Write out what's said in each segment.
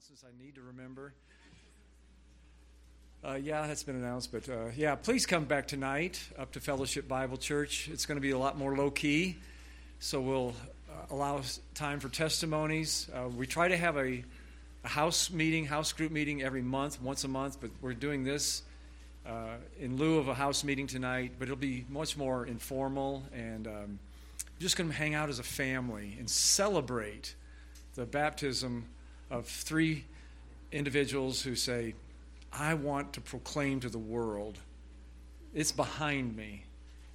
announcements I need to remember. Uh, yeah, that's been announced, but uh, yeah, please come back tonight up to Fellowship Bible Church. It's going to be a lot more low key, so we'll uh, allow time for testimonies. Uh, we try to have a, a, house meeting, house group meeting every month, once a month, but we're doing this uh, in lieu of a house meeting tonight, but it'll be much more informal and um, just going to hang out as a family and celebrate the baptism of three individuals who say, I want to proclaim to the world, it's behind me,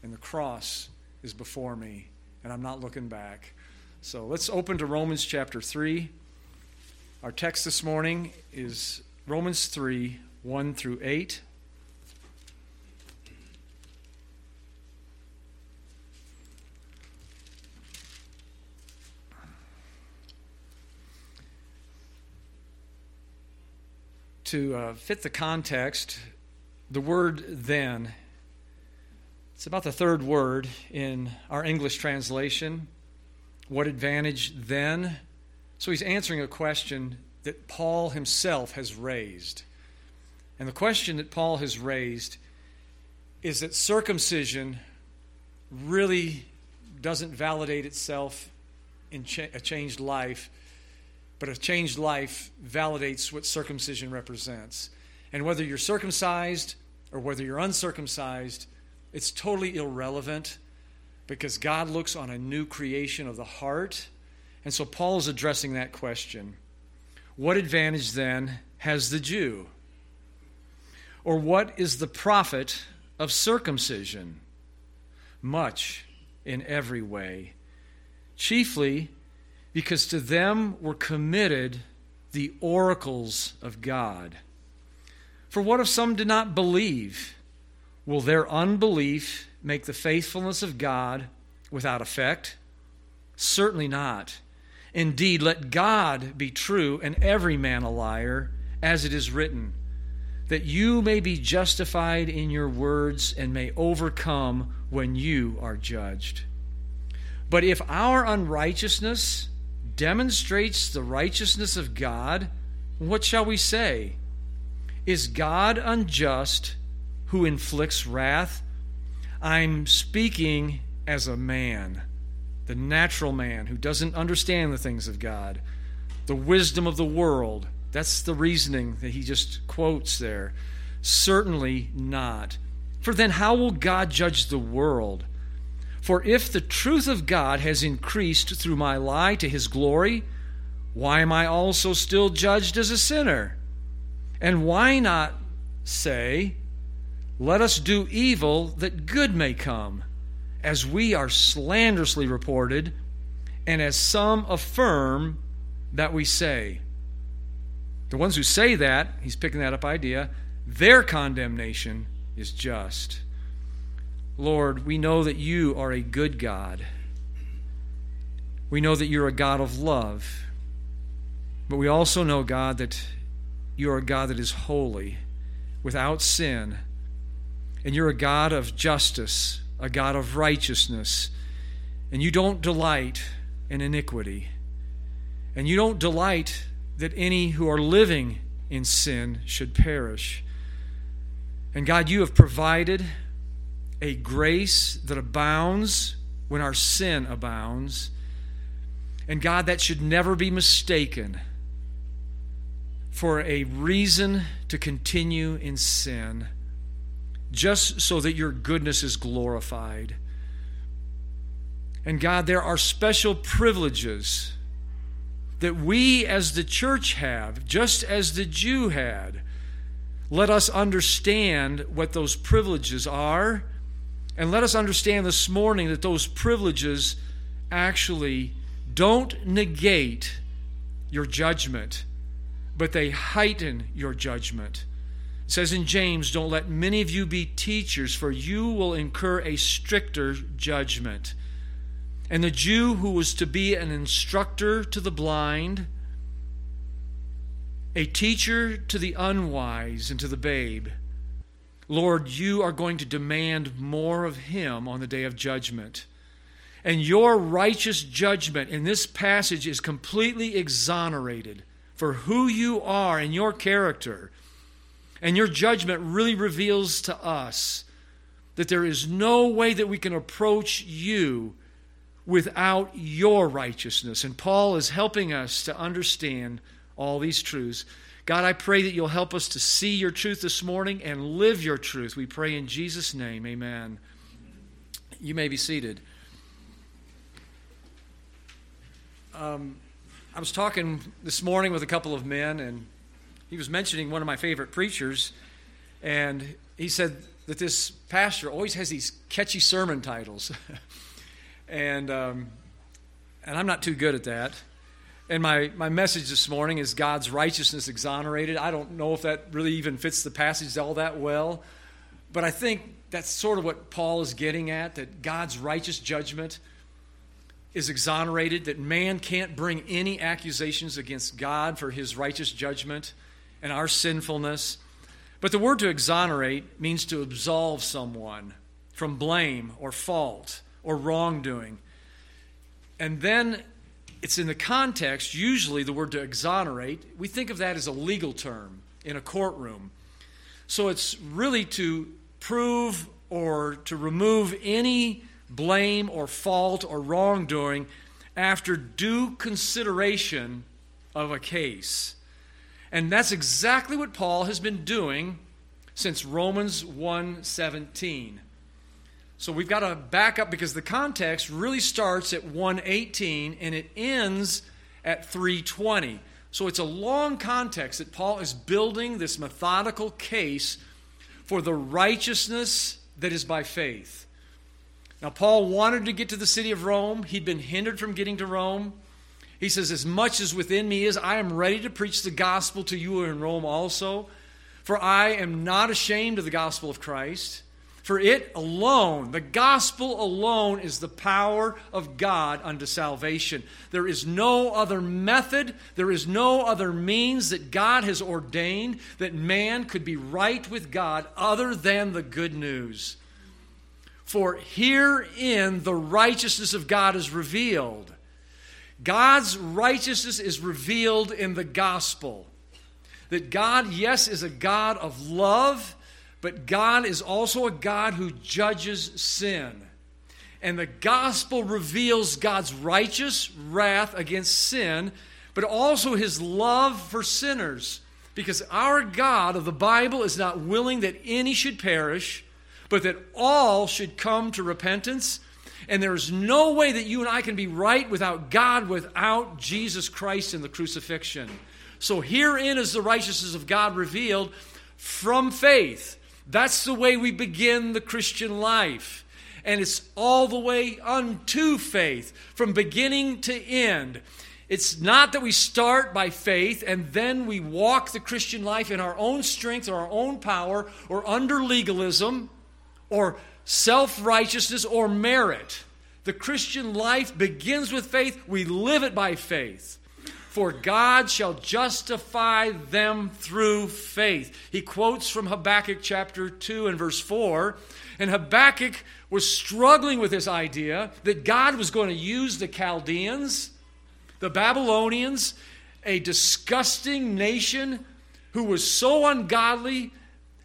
and the cross is before me, and I'm not looking back. So let's open to Romans chapter 3. Our text this morning is Romans 3 1 through 8. To uh, fit the context, the word then, it's about the third word in our English translation. What advantage then? So he's answering a question that Paul himself has raised. And the question that Paul has raised is that circumcision really doesn't validate itself in cha- a changed life but a changed life validates what circumcision represents. And whether you're circumcised or whether you're uncircumcised, it's totally irrelevant because God looks on a new creation of the heart. And so Paul is addressing that question. What advantage then has the Jew? Or what is the profit of circumcision? Much in every way. Chiefly because to them were committed the oracles of God. For what if some did not believe? Will their unbelief make the faithfulness of God without effect? Certainly not. Indeed, let God be true and every man a liar, as it is written, that you may be justified in your words and may overcome when you are judged. But if our unrighteousness, demonstrates the righteousness of God, what shall we say? Is God unjust who inflicts wrath? I'm speaking as a man, the natural man who doesn't understand the things of God, the wisdom of the world. That's the reasoning that he just quotes there. Certainly not. For then, how will God judge the world? For if the truth of God has increased through my lie to his glory, why am I also still judged as a sinner? And why not say, Let us do evil that good may come, as we are slanderously reported, and as some affirm that we say? The ones who say that, he's picking that up idea, their condemnation is just. Lord, we know that you are a good God. We know that you're a God of love. But we also know, God, that you are a God that is holy, without sin. And you're a God of justice, a God of righteousness. And you don't delight in iniquity. And you don't delight that any who are living in sin should perish. And God, you have provided a grace that abounds when our sin abounds. And God, that should never be mistaken for a reason to continue in sin, just so that your goodness is glorified. And God, there are special privileges that we as the church have, just as the Jew had. Let us understand what those privileges are and let us understand this morning that those privileges actually don't negate your judgment, but they heighten your judgment. It says in James, Don't let many of you be teachers, for you will incur a stricter judgment. And the Jew who was to be an instructor to the blind, a teacher to the unwise and to the babe, Lord, you are going to demand more of him on the day of judgment. And your righteous judgment in this passage is completely exonerated for who you are and your character. And your judgment really reveals to us that there is no way that we can approach you without your righteousness. And Paul is helping us to understand all these truths. God, I pray that you'll help us to see your truth this morning and live your truth. We pray in Jesus' name. Amen. You may be seated. Um, I was talking this morning with a couple of men, and he was mentioning one of my favorite preachers, and he said that this pastor always has these catchy sermon titles, and um, and I'm not too good at that. And my, my message this morning is God's righteousness exonerated. I don't know if that really even fits the passage all that well, but I think that's sort of what Paul is getting at that God's righteous judgment is exonerated, that man can't bring any accusations against God for his righteous judgment and our sinfulness. But the word to exonerate means to absolve someone from blame or fault or wrongdoing. And then it's in the context, usually the word to exonerate, we think of that as a legal term in a courtroom. So it's really to prove or to remove any blame or fault or wrongdoing after due consideration of a case. And that's exactly what Paul has been doing since Romans 1:17. So we've got to back up because the context really starts at 118 and it ends at 320. So it's a long context that Paul is building this methodical case for the righteousness that is by faith. Now, Paul wanted to get to the city of Rome. He'd been hindered from getting to Rome. He says, As much as within me is, I am ready to preach the gospel to you in Rome also. For I am not ashamed of the gospel of Christ. For it alone, the gospel alone, is the power of God unto salvation. There is no other method, there is no other means that God has ordained that man could be right with God other than the good news. For herein the righteousness of God is revealed. God's righteousness is revealed in the gospel. That God, yes, is a God of love, but God is also a God who judges sin. And the gospel reveals God's righteous wrath against sin, but also his love for sinners. Because our God of the Bible is not willing that any should perish but that all should come to repentance. And there's no way that you and I can be right without God, without Jesus Christ in the crucifixion. So herein is the righteousness of God revealed from faith. That's the way we begin the Christian life. And it's all the way unto faith, from beginning to end. It's not that we start by faith and then we walk the Christian life in our own strength or our own power or under legalism or self righteousness or merit. The Christian life begins with faith, we live it by faith. For God shall justify them through faith. He quotes from Habakkuk chapter 2 and verse 4. And Habakkuk was struggling with this idea that God was going to use the Chaldeans, the Babylonians, a disgusting nation who was so ungodly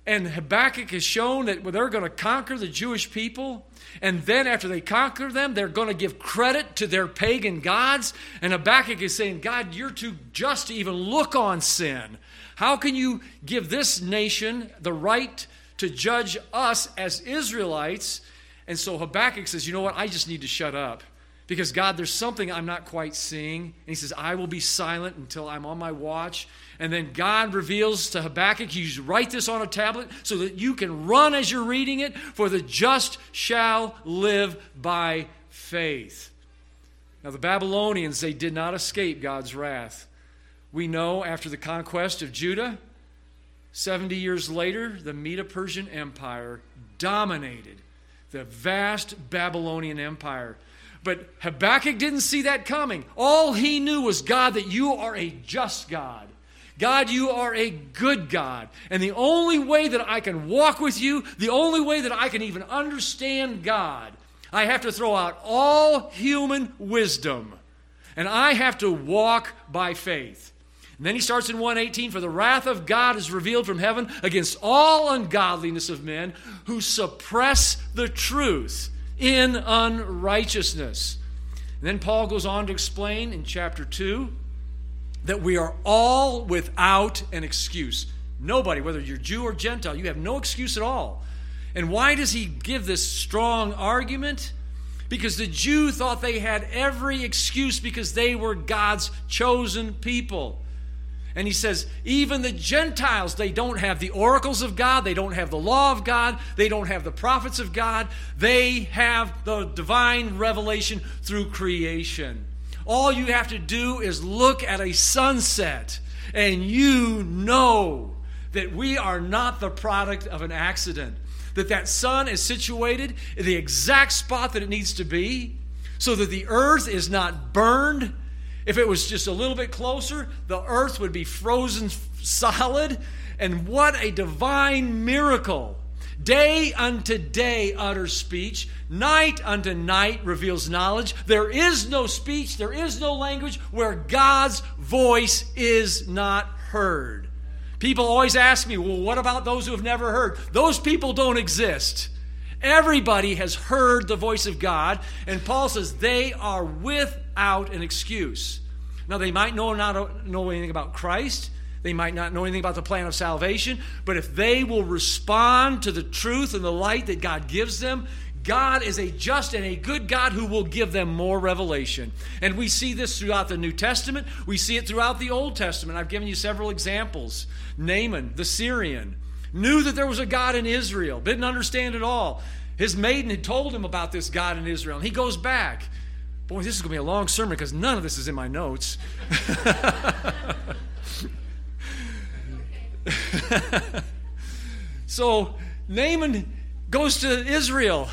and Habakkuk has shown that they're going to conquer the Jewish people. And then, after they conquer them, they're going to give credit to their pagan gods. And Habakkuk is saying, God, you're too just to even look on sin. How can you give this nation the right to judge us as Israelites? And so Habakkuk says, You know what? I just need to shut up. Because, God, there's something I'm not quite seeing. And he says, I will be silent until I'm on my watch. And then God reveals to Habakkuk, you write this on a tablet so that you can run as you're reading it, for the just shall live by faith. Now, the Babylonians, they did not escape God's wrath. We know after the conquest of Judah, 70 years later, the Medo Persian Empire dominated the vast Babylonian Empire. But Habakkuk didn't see that coming. All he knew was, God, that you are a just God. God, you are a good God. And the only way that I can walk with you, the only way that I can even understand God, I have to throw out all human wisdom. And I have to walk by faith. And then he starts in 118 For the wrath of God is revealed from heaven against all ungodliness of men who suppress the truth in unrighteousness. And then Paul goes on to explain in chapter 2 that we are all without an excuse. Nobody, whether you're Jew or Gentile, you have no excuse at all. And why does he give this strong argument? Because the Jew thought they had every excuse because they were God's chosen people. And he says, even the Gentiles, they don't have the oracles of God, they don't have the law of God, they don't have the prophets of God, they have the divine revelation through creation. All you have to do is look at a sunset, and you know that we are not the product of an accident. That that sun is situated in the exact spot that it needs to be, so that the earth is not burned. If it was just a little bit closer, the earth would be frozen solid. And what a divine miracle! Day unto day utters speech, night unto night reveals knowledge. There is no speech, there is no language where God's voice is not heard. People always ask me, well, what about those who have never heard? Those people don't exist. Everybody has heard the voice of God, and Paul says they are without an excuse. Now, they might know, not know anything about Christ. They might not know anything about the plan of salvation, but if they will respond to the truth and the light that God gives them, God is a just and a good God who will give them more revelation. And we see this throughout the New Testament. We see it throughout the Old Testament. I've given you several examples. Naaman, the Syrian, knew that there was a God in Israel, didn't understand it all. His maiden had told him about this God in Israel, and he goes back. Boy, this is going to be a long sermon because none of this is in my notes. so Naaman goes to Israel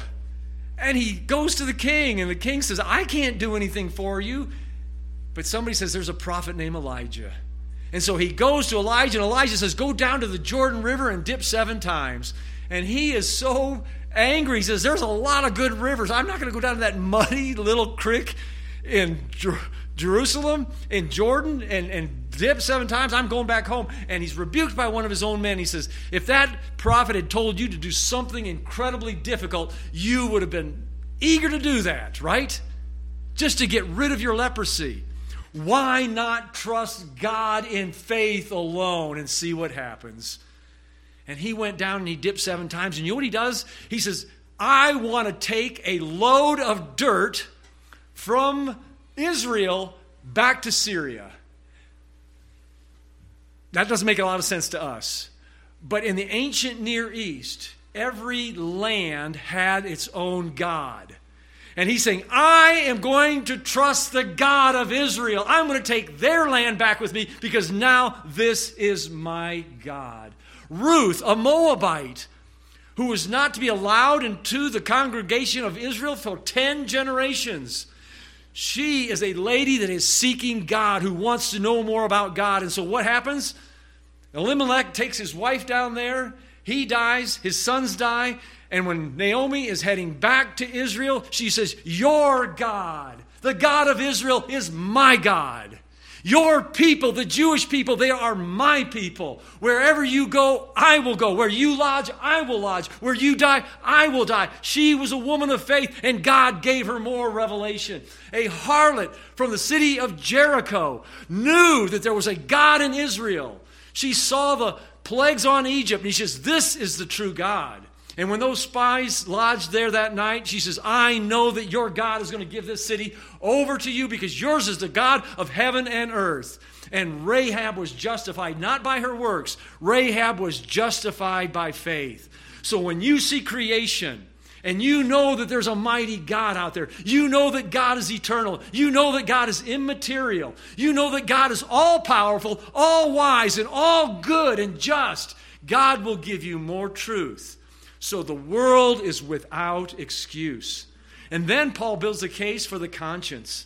and he goes to the king, and the king says, I can't do anything for you. But somebody says, There's a prophet named Elijah. And so he goes to Elijah, and Elijah says, Go down to the Jordan River and dip seven times. And he is so angry. He says, There's a lot of good rivers. I'm not going to go down to that muddy little creek in Jerusalem, in Jordan, and, and dip seven times. I'm going back home. And he's rebuked by one of his own men. He says, If that prophet had told you to do something incredibly difficult, you would have been eager to do that, right? Just to get rid of your leprosy. Why not trust God in faith alone and see what happens? And he went down and he dipped seven times. And you know what he does? He says, I want to take a load of dirt from Israel back to Syria. That doesn't make a lot of sense to us. But in the ancient Near East, every land had its own God. And he's saying, I am going to trust the God of Israel. I'm going to take their land back with me because now this is my God. Ruth, a Moabite, who was not to be allowed into the congregation of Israel for 10 generations. She is a lady that is seeking God, who wants to know more about God. And so what happens? Elimelech takes his wife down there. He dies, his sons die, and when Naomi is heading back to Israel, she says, Your God, the God of Israel, is my God. Your people, the Jewish people, they are my people. Wherever you go, I will go. Where you lodge, I will lodge. Where you die, I will die. She was a woman of faith, and God gave her more revelation. A harlot from the city of Jericho knew that there was a God in Israel. She saw the plagues on Egypt, and he says, This is the true God. And when those spies lodged there that night, she says, I know that your God is going to give this city over to you because yours is the God of heaven and earth. And Rahab was justified not by her works, Rahab was justified by faith. So when you see creation, and you know that there's a mighty God out there. You know that God is eternal. You know that God is immaterial. You know that God is all powerful, all wise, and all good and just. God will give you more truth so the world is without excuse. And then Paul builds a case for the conscience.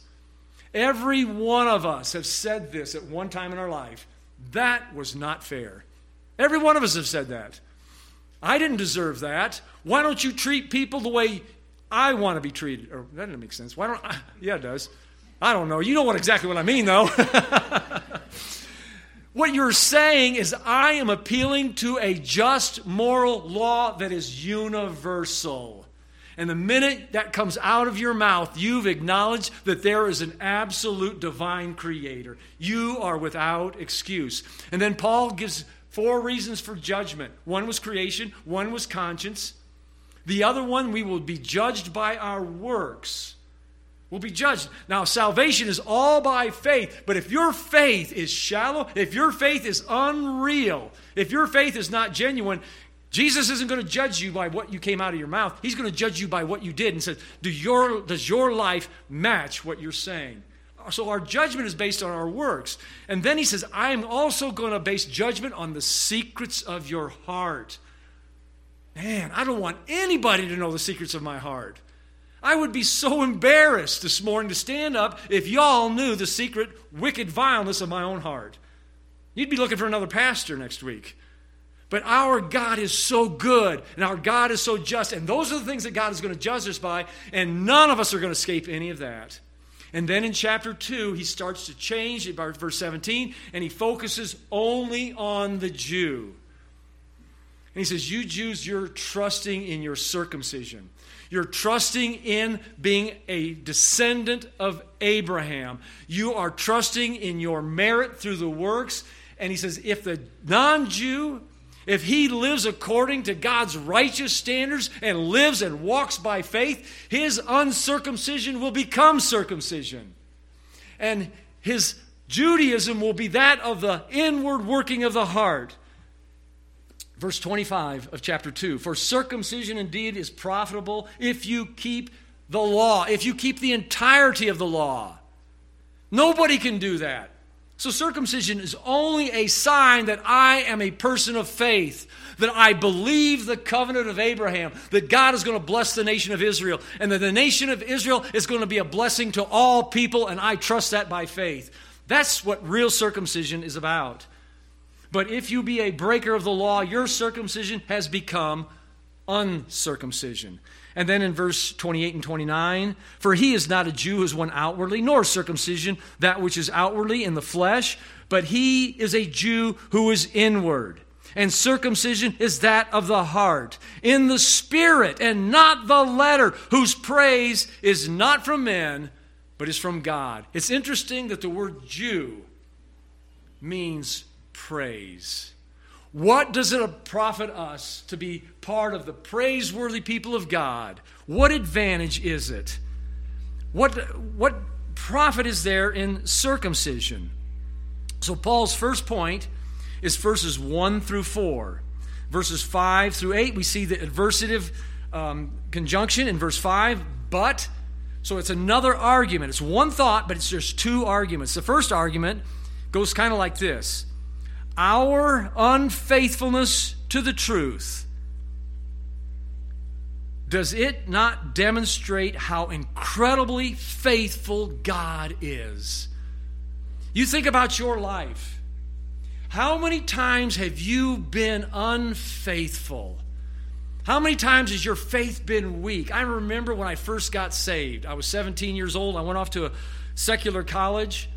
Every one of us have said this at one time in our life. That was not fair. Every one of us have said that. I didn't deserve that. Why don't you treat people the way I want to be treated? Or that doesn't make sense. Why don't I? Yeah, it does. I don't know. You know what exactly what I mean, though. What you're saying is, I am appealing to a just moral law that is universal. And the minute that comes out of your mouth, you've acknowledged that there is an absolute divine creator. You are without excuse. And then Paul gives four reasons for judgment one was creation, one was conscience. The other one, we will be judged by our works. We'll be judged. Now, salvation is all by faith, but if your faith is shallow, if your faith is unreal, if your faith is not genuine, Jesus isn't going to judge you by what you came out of your mouth. He's going to judge you by what you did and says, Do your, Does your life match what you're saying? So our judgment is based on our works. And then he says, I am also going to base judgment on the secrets of your heart. Man, I don't want anybody to know the secrets of my heart. I would be so embarrassed this morning to stand up if y'all knew the secret wicked vileness of my own heart. You'd be looking for another pastor next week. But our God is so good and our God is so just. And those are the things that God is going to judge us by. And none of us are going to escape any of that. And then in chapter 2, he starts to change verse 17 and he focuses only on the Jew. And he says, You Jews, you're trusting in your circumcision. You're trusting in being a descendant of Abraham. You are trusting in your merit through the works. And he says, If the non Jew if he lives according to God's righteous standards and lives and walks by faith, his uncircumcision will become circumcision. And his Judaism will be that of the inward working of the heart. Verse 25 of chapter 2 For circumcision indeed is profitable if you keep the law, if you keep the entirety of the law. Nobody can do that. So, circumcision is only a sign that I am a person of faith, that I believe the covenant of Abraham, that God is going to bless the nation of Israel, and that the nation of Israel is going to be a blessing to all people, and I trust that by faith. That's what real circumcision is about. But if you be a breaker of the law, your circumcision has become uncircumcision. And then in verse 28 and 29, for he is not a Jew who is one outwardly, nor circumcision that which is outwardly in the flesh, but he is a Jew who is inward. And circumcision is that of the heart, in the spirit, and not the letter, whose praise is not from men, but is from God. It's interesting that the word Jew means praise. What does it profit us to be part of the praiseworthy people of God? What advantage is it? What, what profit is there in circumcision? So, Paul's first point is verses 1 through 4. Verses 5 through 8, we see the adversative um, conjunction in verse 5, but. So it's another argument. It's one thought, but it's just two arguments. The first argument goes kind of like this our unfaithfulness to the truth, does it not demonstrate how incredibly faithful God is? You think about your life. How many times have you been unfaithful? How many times has your faith been weak? I remember when I first got saved. I was 17 years old. I went off to a secular college.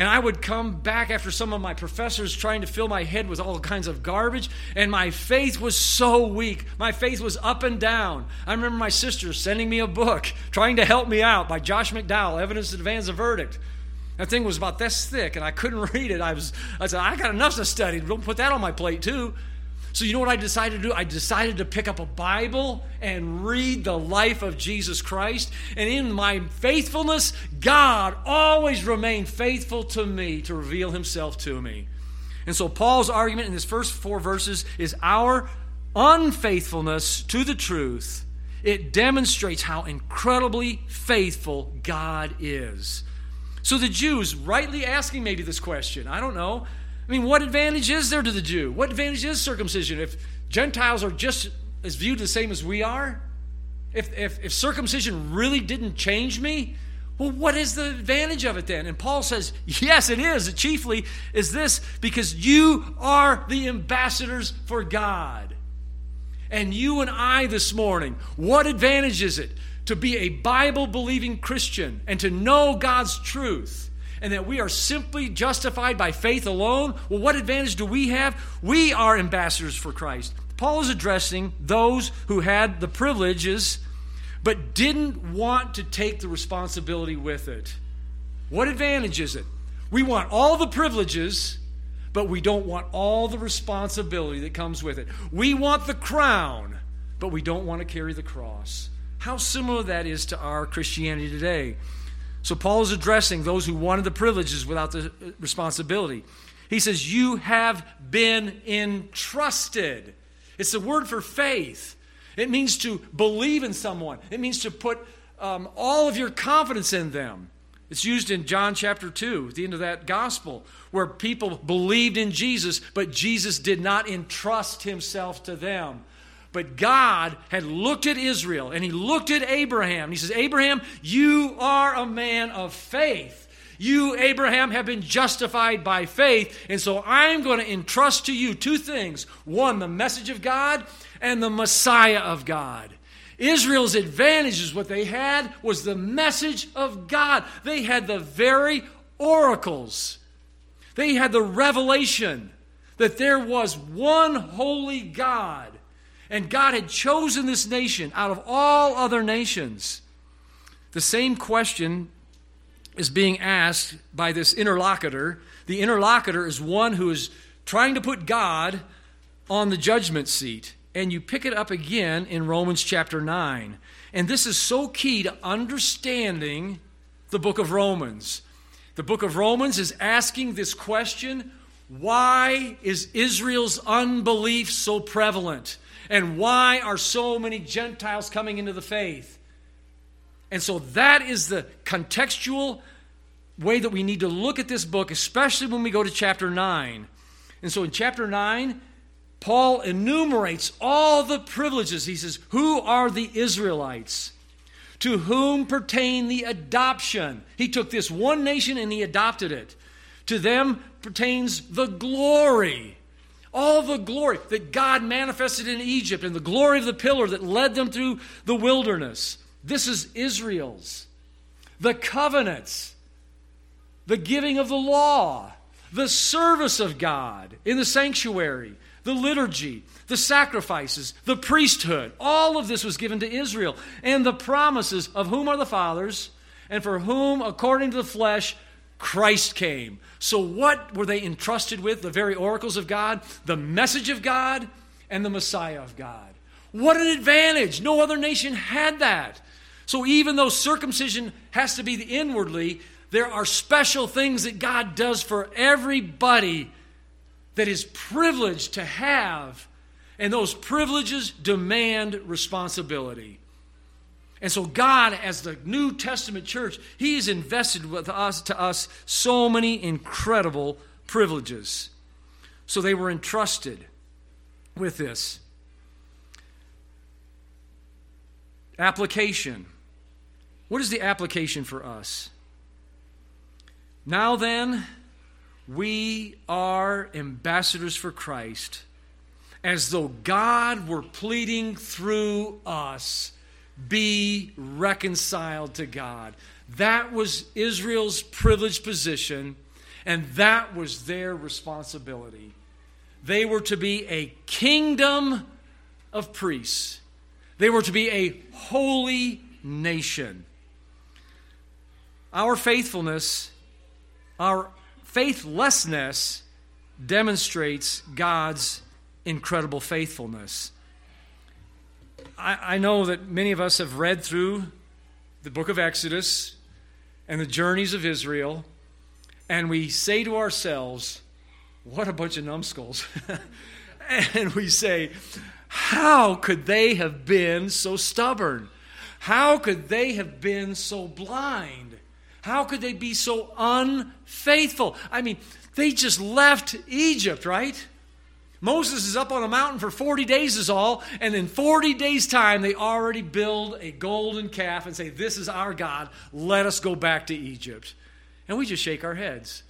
And I would come back after some of my professors trying to fill my head with all kinds of garbage, and my faith was so weak. My faith was up and down. I remember my sister sending me a book trying to help me out by Josh McDowell, Evidence that a Verdict. That thing was about this thick, and I couldn't read it. I was, I said, I got enough to study. Don't put that on my plate, too. So, you know what I decided to do? I decided to pick up a Bible and read the life of Jesus Christ. And in my faithfulness, God always remained faithful to me to reveal himself to me. And so, Paul's argument in his first four verses is our unfaithfulness to the truth. It demonstrates how incredibly faithful God is. So, the Jews, rightly asking maybe this question, I don't know. I mean, what advantage is there to the Jew? What advantage is circumcision if Gentiles are just as viewed the same as we are? If, if, if circumcision really didn't change me, well, what is the advantage of it then? And Paul says, yes, it is. It chiefly is this because you are the ambassadors for God. And you and I this morning, what advantage is it to be a Bible believing Christian and to know God's truth? And that we are simply justified by faith alone, well, what advantage do we have? We are ambassadors for Christ. Paul is addressing those who had the privileges but didn't want to take the responsibility with it. What advantage is it? We want all the privileges, but we don't want all the responsibility that comes with it. We want the crown, but we don't want to carry the cross. How similar that is to our Christianity today. So, Paul is addressing those who wanted the privileges without the responsibility. He says, You have been entrusted. It's the word for faith. It means to believe in someone, it means to put um, all of your confidence in them. It's used in John chapter 2, at the end of that gospel, where people believed in Jesus, but Jesus did not entrust himself to them. But God had looked at Israel and he looked at Abraham. He says, Abraham, you are a man of faith. You, Abraham, have been justified by faith. And so I'm going to entrust to you two things one, the message of God, and the Messiah of God. Israel's advantages, what they had was the message of God. They had the very oracles, they had the revelation that there was one holy God and God had chosen this nation out of all other nations. The same question is being asked by this interlocutor. The interlocutor is one who is trying to put God on the judgment seat. And you pick it up again in Romans chapter 9. And this is so key to understanding the book of Romans. The book of Romans is asking this question why is Israel's unbelief so prevalent? And why are so many Gentiles coming into the faith? And so that is the contextual way that we need to look at this book, especially when we go to chapter 9. And so in chapter 9, Paul enumerates all the privileges. He says, Who are the Israelites? To whom pertain the adoption? He took this one nation and he adopted it. To them pertains the glory all the glory that God manifested in Egypt and the glory of the pillar that led them through the wilderness. This is Israel's. The covenants, the giving of the law, the service of God in the sanctuary, the liturgy, the sacrifices, the priesthood. All of this was given to Israel. And the promises of whom are the fathers, and for whom, according to the flesh, Christ came. So, what were they entrusted with? The very oracles of God, the message of God, and the Messiah of God. What an advantage! No other nation had that. So, even though circumcision has to be the inwardly, there are special things that God does for everybody that is privileged to have, and those privileges demand responsibility. And so God, as the New Testament church, He's invested with us to us so many incredible privileges. So they were entrusted with this. Application. What is the application for us? Now then, we are ambassadors for Christ, as though God were pleading through us be reconciled to God. That was Israel's privileged position, and that was their responsibility. They were to be a kingdom of priests, they were to be a holy nation. Our faithfulness, our faithlessness, demonstrates God's incredible faithfulness. I, I know that many of us have read through the book of Exodus and the journeys of Israel, and we say to ourselves, What a bunch of numbskulls. and we say, How could they have been so stubborn? How could they have been so blind? How could they be so unfaithful? I mean, they just left Egypt, right? Moses is up on a mountain for 40 days, is all, and in 40 days' time, they already build a golden calf and say, This is our God, let us go back to Egypt. And we just shake our heads.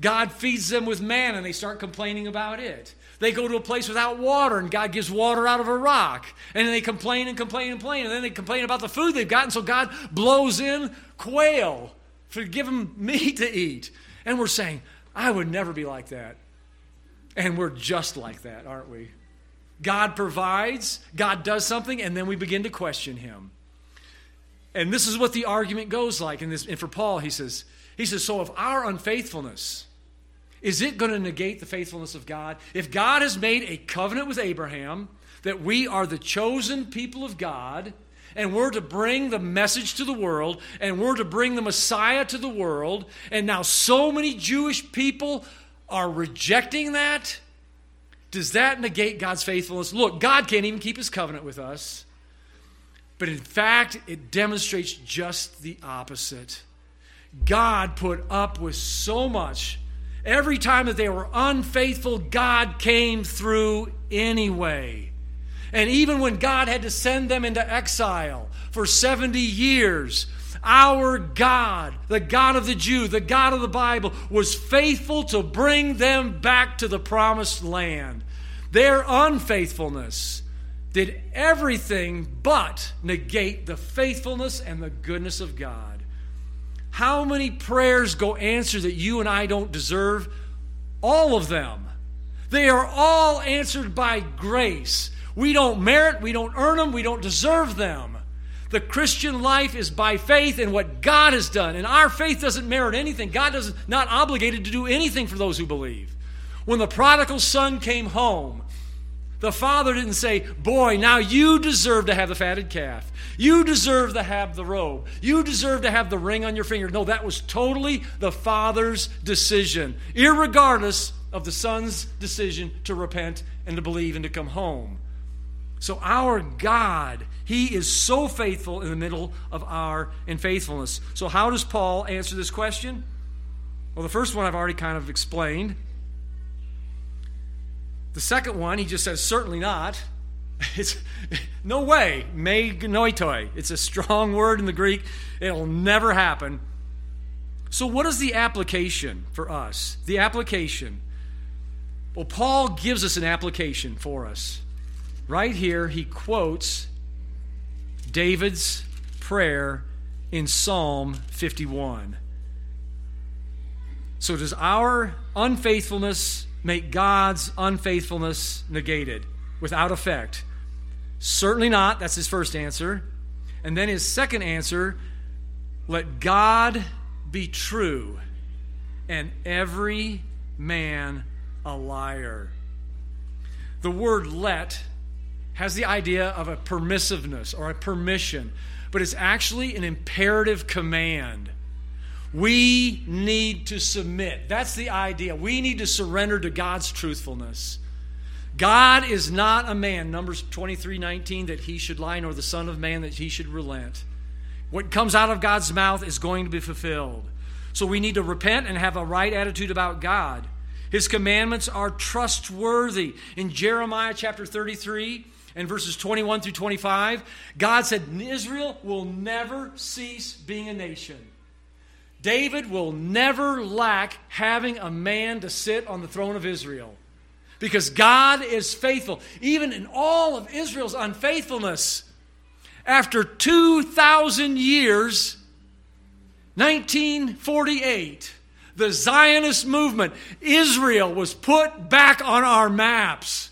God feeds them with man and they start complaining about it. They go to a place without water, and God gives water out of a rock. And they complain and complain and complain, and then they complain about the food they've gotten, so God blows in quail for them meat to eat. And we're saying, I would never be like that. And we're just like that, aren't we? God provides, God does something, and then we begin to question him. And this is what the argument goes like. And, this, and for Paul, he says, he says, so if our unfaithfulness, is it going to negate the faithfulness of God? If God has made a covenant with Abraham that we are the chosen people of God, and we're to bring the message to the world, and we're to bring the Messiah to the world, and now so many Jewish people are rejecting that, does that negate God's faithfulness? Look, God can't even keep his covenant with us. But in fact, it demonstrates just the opposite. God put up with so much. Every time that they were unfaithful, God came through anyway. And even when God had to send them into exile for 70 years, our God, the God of the Jew, the God of the Bible, was faithful to bring them back to the promised land. Their unfaithfulness did everything but negate the faithfulness and the goodness of God. How many prayers go answered that you and I don't deserve? All of them. They are all answered by grace. We don't merit, we don't earn them, we don't deserve them. The Christian life is by faith in what God has done. And our faith doesn't merit anything. God is not obligated to do anything for those who believe. When the prodigal son came home, the father didn't say, Boy, now you deserve to have the fatted calf. You deserve to have the robe. You deserve to have the ring on your finger. No, that was totally the father's decision, regardless of the son's decision to repent and to believe and to come home. So, our God, He is so faithful in the middle of our unfaithfulness. So, how does Paul answer this question? Well, the first one I've already kind of explained. The second one, he just says, certainly not. It's no way. Me genoito. It's a strong word in the Greek. It'll never happen. So, what is the application for us? The application. Well, Paul gives us an application for us. Right here, he quotes David's prayer in Psalm 51. So, does our unfaithfulness make God's unfaithfulness negated without effect? Certainly not. That's his first answer. And then his second answer let God be true and every man a liar. The word let has the idea of a permissiveness or a permission, but it's actually an imperative command. We need to submit. That's the idea. We need to surrender to God's truthfulness. God is not a man, Numbers 23 19, that he should lie, nor the Son of Man that he should relent. What comes out of God's mouth is going to be fulfilled. So we need to repent and have a right attitude about God. His commandments are trustworthy. In Jeremiah chapter 33, and verses 21 through 25, God said, Israel will never cease being a nation. David will never lack having a man to sit on the throne of Israel because God is faithful. Even in all of Israel's unfaithfulness, after 2,000 years, 1948, the Zionist movement, Israel was put back on our maps.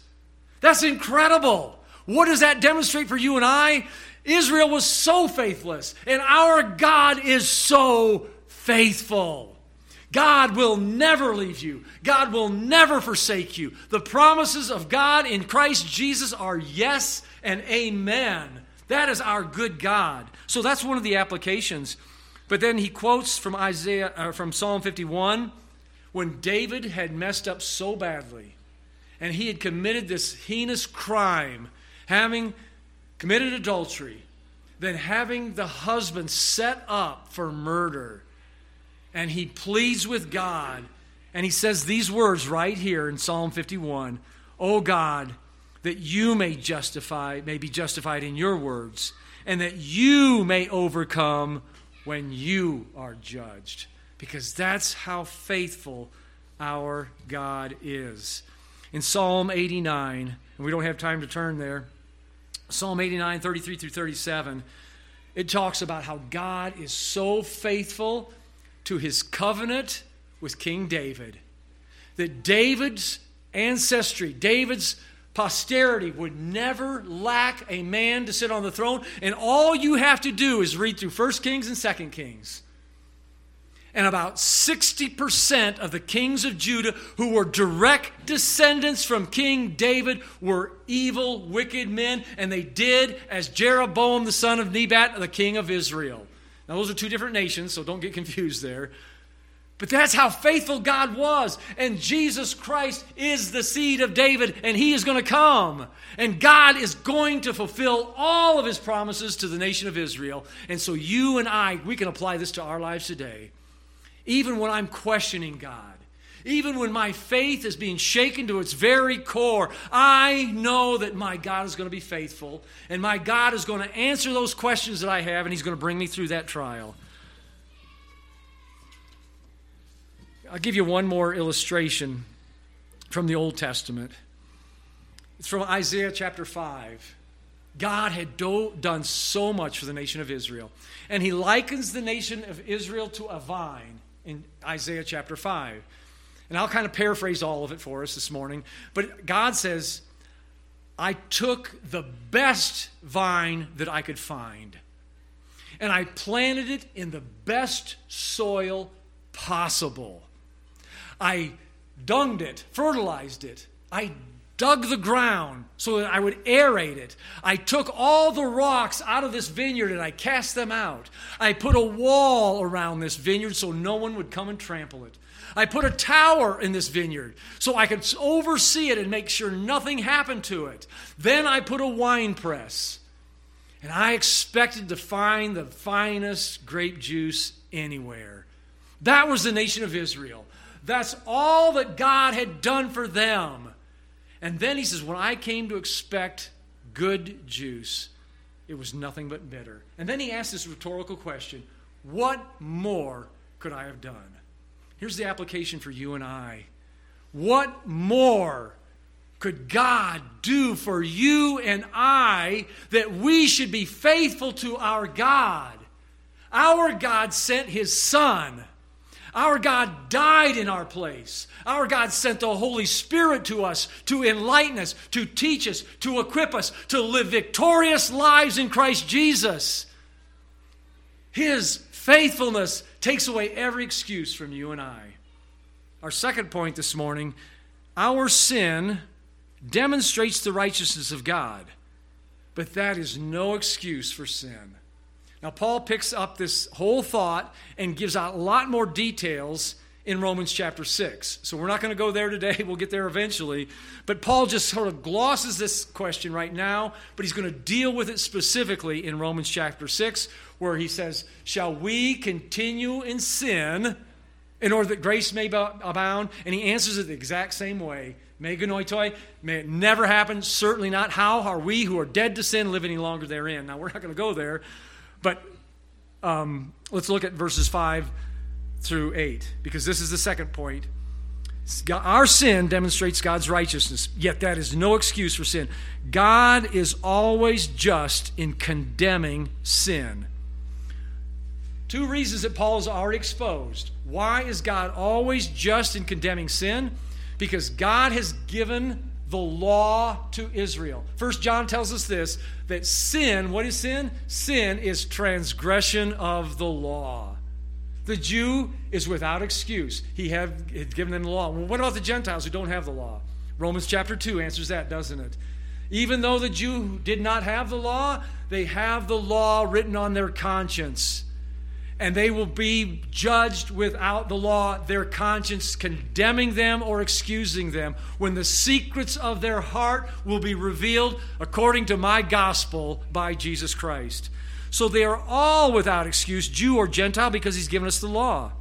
That's incredible. What does that demonstrate for you and I? Israel was so faithless, and our God is so faithful. God will never leave you. God will never forsake you. The promises of God in Christ Jesus are yes and amen. That is our good God. So that's one of the applications. But then he quotes from Isaiah uh, from Psalm 51 when David had messed up so badly and he had committed this heinous crime having committed adultery, then having the husband set up for murder. And he pleads with God, and he says these words right here in Psalm 51 Oh God, that you may justify, may be justified in your words, and that you may overcome when you are judged. Because that's how faithful our God is. In Psalm 89, and we don't have time to turn there. Psalm 89, 33 through 37, it talks about how God is so faithful to his covenant with King David. That David's ancestry, David's posterity would never lack a man to sit on the throne. And all you have to do is read through 1 Kings and 2 Kings. And about 60% of the kings of Judah who were direct descendants from King David were evil, wicked men, and they did as Jeroboam the son of Nebat, the king of Israel. Now, those are two different nations, so don't get confused there. But that's how faithful God was. And Jesus Christ is the seed of David, and he is going to come. And God is going to fulfill all of his promises to the nation of Israel. And so you and I, we can apply this to our lives today. Even when I'm questioning God, even when my faith is being shaken to its very core, I know that my God is going to be faithful, and my God is going to answer those questions that I have, and he's going to bring me through that trial. I'll give you one more illustration from the Old Testament. It's from Isaiah chapter 5. God had do, done so much for the nation of Israel. And he likens the nation of Israel to a vine in Isaiah chapter 5. And I'll kind of paraphrase all of it for us this morning. But God says, I took the best vine that I could find, and I planted it in the best soil possible. I dunged it, fertilized it. I dug the ground so that I would aerate it. I took all the rocks out of this vineyard and I cast them out. I put a wall around this vineyard so no one would come and trample it. I put a tower in this vineyard so I could oversee it and make sure nothing happened to it. Then I put a wine press. And I expected to find the finest grape juice anywhere. That was the nation of Israel. That's all that God had done for them. And then he says, When I came to expect good juice, it was nothing but bitter. And then he asks this rhetorical question What more could I have done? Here's the application for you and I. What more could God do for you and I that we should be faithful to our God? Our God sent his Son our God died in our place. Our God sent the Holy Spirit to us to enlighten us, to teach us, to equip us, to live victorious lives in Christ Jesus. His faithfulness takes away every excuse from you and I. Our second point this morning our sin demonstrates the righteousness of God, but that is no excuse for sin. Now, Paul picks up this whole thought and gives a lot more details in Romans chapter 6. So we're not going to go there today. We'll get there eventually. But Paul just sort of glosses this question right now, but he's going to deal with it specifically in Romans chapter 6, where he says, Shall we continue in sin in order that grace may abound? And he answers it the exact same way. May it never happen, certainly not. How are we who are dead to sin live any longer therein? Now, we're not going to go there. But um, let's look at verses 5 through 8, because this is the second point. Our sin demonstrates God's righteousness, yet that is no excuse for sin. God is always just in condemning sin. Two reasons that Paul has already exposed. Why is God always just in condemning sin? Because God has given the law to Israel. First John tells us this that sin, what is sin? Sin is transgression of the law. The Jew is without excuse. He had, given them the law. Well, what about the Gentiles who don't have the law? Romans chapter 2 answers that, doesn't it? Even though the Jew did not have the law, they have the law written on their conscience and they will be judged without the law, their conscience condemning them or excusing them, when the secrets of their heart will be revealed according to my gospel by Jesus Christ. So they are all without excuse, Jew or Gentile, because he's given us the law.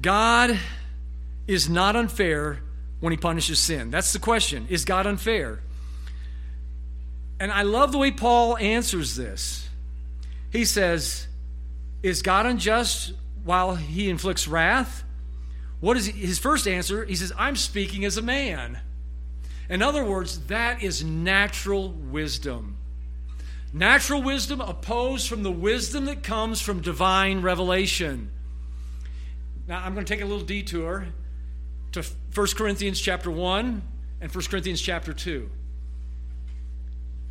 God is not unfair when he punishes sin. That's the question. Is God unfair? And I love the way Paul answers this. He says, Is God unjust while he inflicts wrath? What is his first answer? He says, I'm speaking as a man. In other words, that is natural wisdom. Natural wisdom opposed from the wisdom that comes from divine revelation. Now, I'm going to take a little detour to 1 Corinthians chapter 1 and 1 Corinthians chapter 2.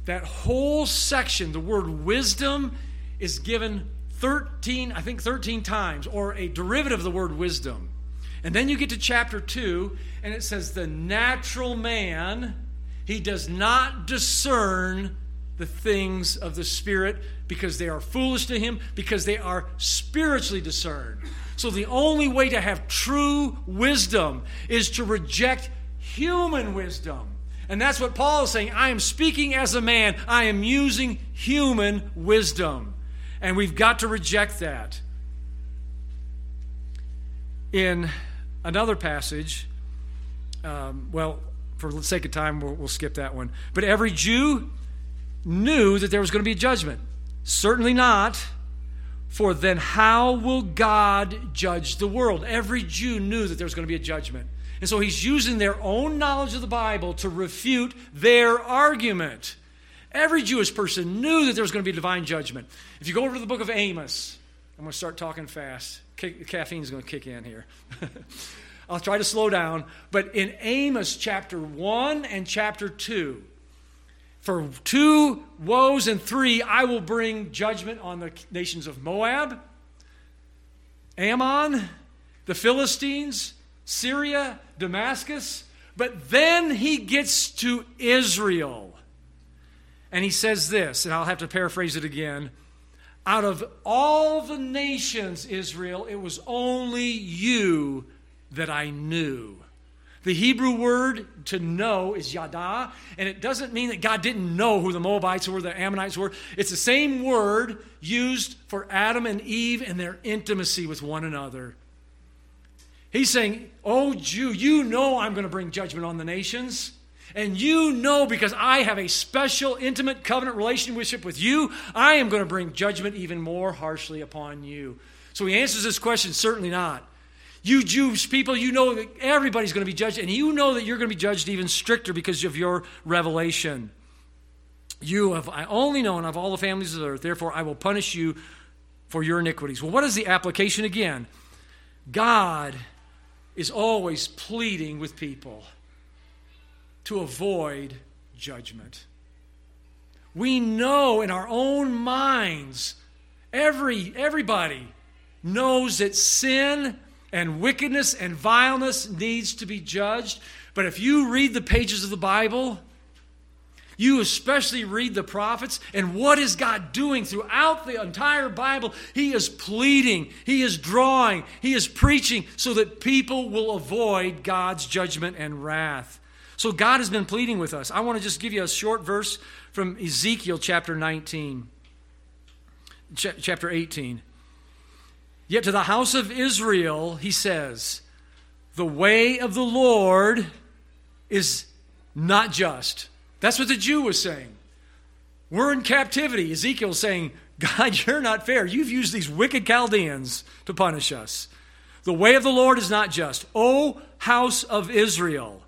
That whole section, the word wisdom, is given 13, I think 13 times, or a derivative of the word wisdom. And then you get to chapter 2, and it says, The natural man, he does not discern the things of the Spirit because they are foolish to him, because they are spiritually discerned. So the only way to have true wisdom is to reject human wisdom. And that's what Paul is saying. I am speaking as a man, I am using human wisdom. And we've got to reject that. In another passage, um, well, for the sake of time, we'll, we'll skip that one. But every Jew knew that there was going to be a judgment. Certainly not. For then, how will God judge the world? Every Jew knew that there was going to be a judgment. And so he's using their own knowledge of the Bible to refute their argument. Every Jewish person knew that there was going to be divine judgment. If you go over to the book of Amos, I'm going to start talking fast. Caffeine's going to kick in here. I'll try to slow down. But in Amos chapter 1 and chapter 2, for two woes and three, I will bring judgment on the nations of Moab, Ammon, the Philistines, Syria, Damascus. But then he gets to Israel. And he says this, and I'll have to paraphrase it again. Out of all the nations, Israel, it was only you that I knew. The Hebrew word to know is yada, and it doesn't mean that God didn't know who the Moabites were, the Ammonites were. It's the same word used for Adam and Eve and their intimacy with one another. He's saying, Oh, Jew, you know I'm going to bring judgment on the nations. And you know because I have a special, intimate covenant relationship with you, I am going to bring judgment even more harshly upon you. So he answers this question certainly not. You Jews people, you know that everybody's going to be judged, and you know that you're going to be judged even stricter because of your revelation. You have I only known of all the families of the earth, therefore I will punish you for your iniquities. Well, what is the application again? God is always pleading with people to avoid judgment. We know in our own minds, every everybody knows that sin and wickedness and vileness needs to be judged. But if you read the pages of the Bible, you especially read the prophets, and what is God doing throughout the entire Bible? He is pleading, He is drawing, He is preaching so that people will avoid God's judgment and wrath. So God has been pleading with us. I want to just give you a short verse from Ezekiel chapter 19, ch- chapter 18. Yet to the house of Israel, he says, the way of the Lord is not just. That's what the Jew was saying. We're in captivity. Ezekiel's saying, God, you're not fair. You've used these wicked Chaldeans to punish us. The way of the Lord is not just. O house of Israel,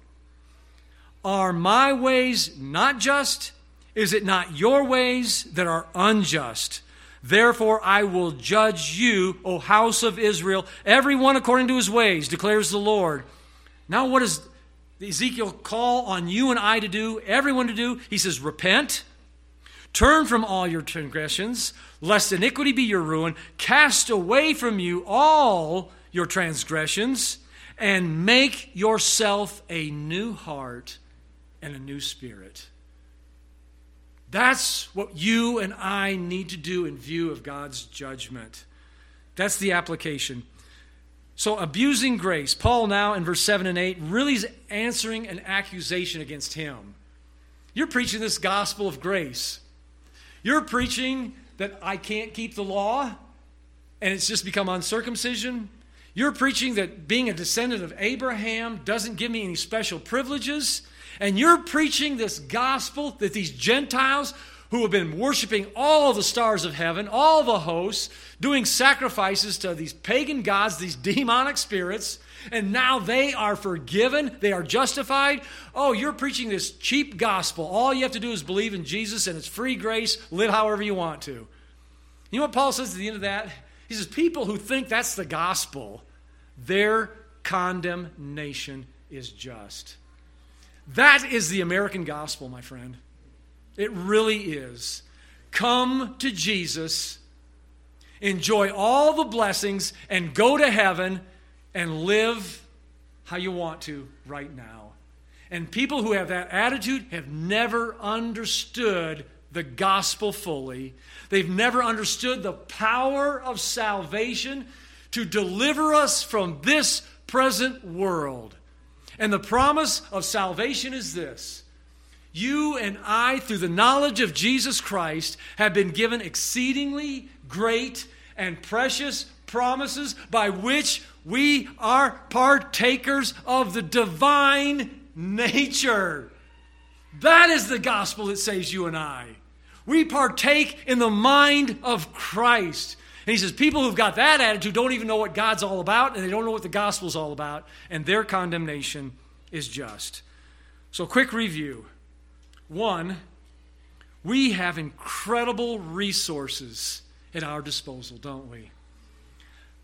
are my ways not just? Is it not your ways that are unjust? Therefore, I will judge you, O house of Israel, every one according to his ways, declares the Lord. Now, what does Ezekiel call on you and I to do, everyone to do? He says, Repent, turn from all your transgressions, lest iniquity be your ruin, cast away from you all your transgressions, and make yourself a new heart and a new spirit. That's what you and I need to do in view of God's judgment. That's the application. So, abusing grace, Paul now in verse 7 and 8 really is answering an accusation against him. You're preaching this gospel of grace. You're preaching that I can't keep the law and it's just become uncircumcision. You're preaching that being a descendant of Abraham doesn't give me any special privileges. And you're preaching this gospel that these Gentiles who have been worshiping all the stars of heaven, all the hosts, doing sacrifices to these pagan gods, these demonic spirits, and now they are forgiven, they are justified. Oh, you're preaching this cheap gospel. All you have to do is believe in Jesus, and it's free grace. Live however you want to. You know what Paul says at the end of that? He says, People who think that's the gospel, their condemnation is just. That is the American gospel, my friend. It really is. Come to Jesus, enjoy all the blessings, and go to heaven and live how you want to right now. And people who have that attitude have never understood the gospel fully. They've never understood the power of salvation to deliver us from this present world. And the promise of salvation is this you and I, through the knowledge of Jesus Christ, have been given exceedingly great and precious promises by which we are partakers of the divine nature. That is the gospel that saves you and I. We partake in the mind of Christ. And he says, people who've got that attitude don't even know what God's all about, and they don't know what the gospel's all about, and their condemnation is just. So, quick review. One, we have incredible resources at our disposal, don't we?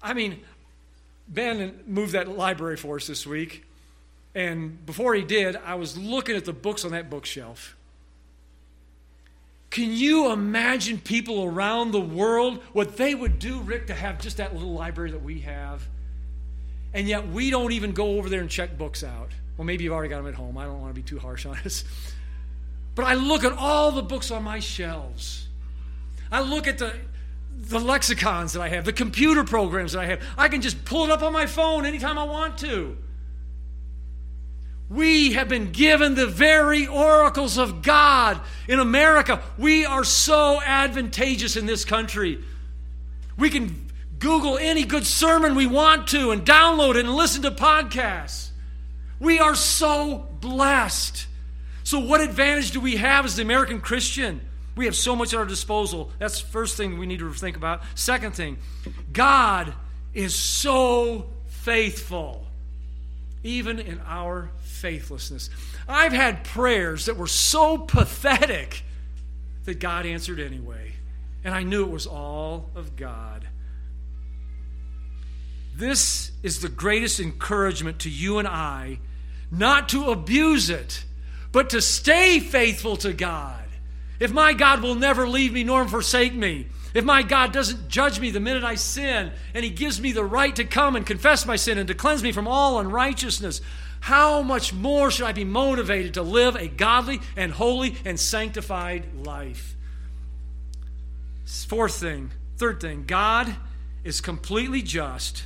I mean, Ben moved that library for us this week, and before he did, I was looking at the books on that bookshelf. Can you imagine people around the world what they would do, Rick, to have just that little library that we have? And yet we don't even go over there and check books out. Well, maybe you've already got them at home. I don't want to be too harsh on us. But I look at all the books on my shelves. I look at the, the lexicons that I have, the computer programs that I have. I can just pull it up on my phone anytime I want to. We have been given the very oracles of God in America. We are so advantageous in this country. We can Google any good sermon we want to and download it and listen to podcasts. We are so blessed. So, what advantage do we have as the American Christian? We have so much at our disposal. That's the first thing we need to think about. Second thing, God is so faithful, even in our faithlessness. I've had prayers that were so pathetic that God answered anyway. And I knew it was all of God. This is the greatest encouragement to you and I not to abuse it but to stay faithful to God. If my God will never leave me nor forsake me, if my God doesn't judge me the minute I sin, and He gives me the right to come and confess my sin and to cleanse me from all unrighteousness, how much more should I be motivated to live a godly and holy and sanctified life? Fourth thing, third thing, God is completely just,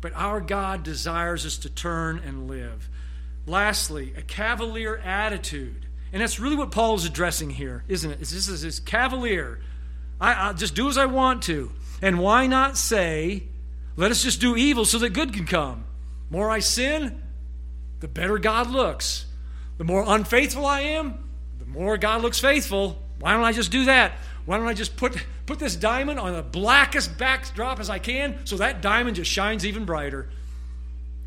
but our God desires us to turn and live. Lastly, a cavalier attitude. And that's really what Paul is addressing here, isn't it? This is this cavalier. I, I'll just do as I want to. And why not say, let us just do evil so that good can come? More I sin, the better God looks. The more unfaithful I am, the more God looks faithful. Why don't I just do that? Why don't I just put, put this diamond on the blackest backdrop as I can so that diamond just shines even brighter?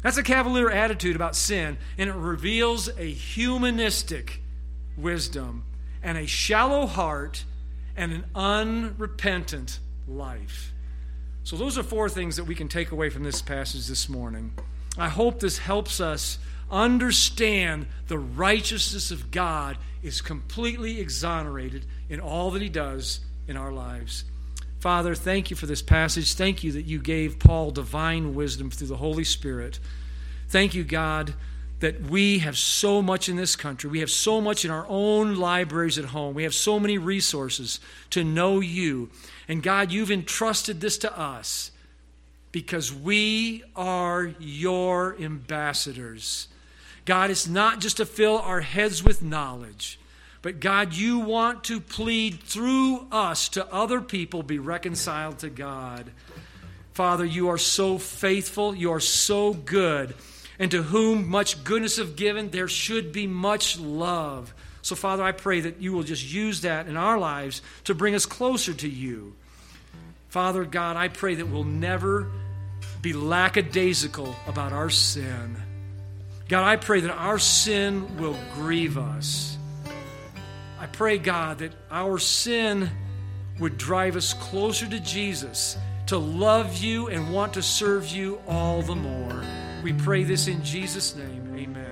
That's a cavalier attitude about sin, and it reveals a humanistic wisdom and a shallow heart and an unrepentant life. So, those are four things that we can take away from this passage this morning. I hope this helps us understand the righteousness of God is completely exonerated in all that He does in our lives. Father, thank you for this passage. Thank you that you gave Paul divine wisdom through the Holy Spirit. Thank you, God, that we have so much in this country. We have so much in our own libraries at home. We have so many resources to know you. And God, you've entrusted this to us because we are your ambassadors. God, it's not just to fill our heads with knowledge. But God, you want to plead through us to other people be reconciled to God. Father, you are so faithful, you are so good, and to whom much goodness have given, there should be much love. So, Father, I pray that you will just use that in our lives to bring us closer to you. Father God, I pray that we'll never be lackadaisical about our sin. God, I pray that our sin will grieve us. I pray, God, that our sin would drive us closer to Jesus, to love you and want to serve you all the more. We pray this in Jesus' name. Amen.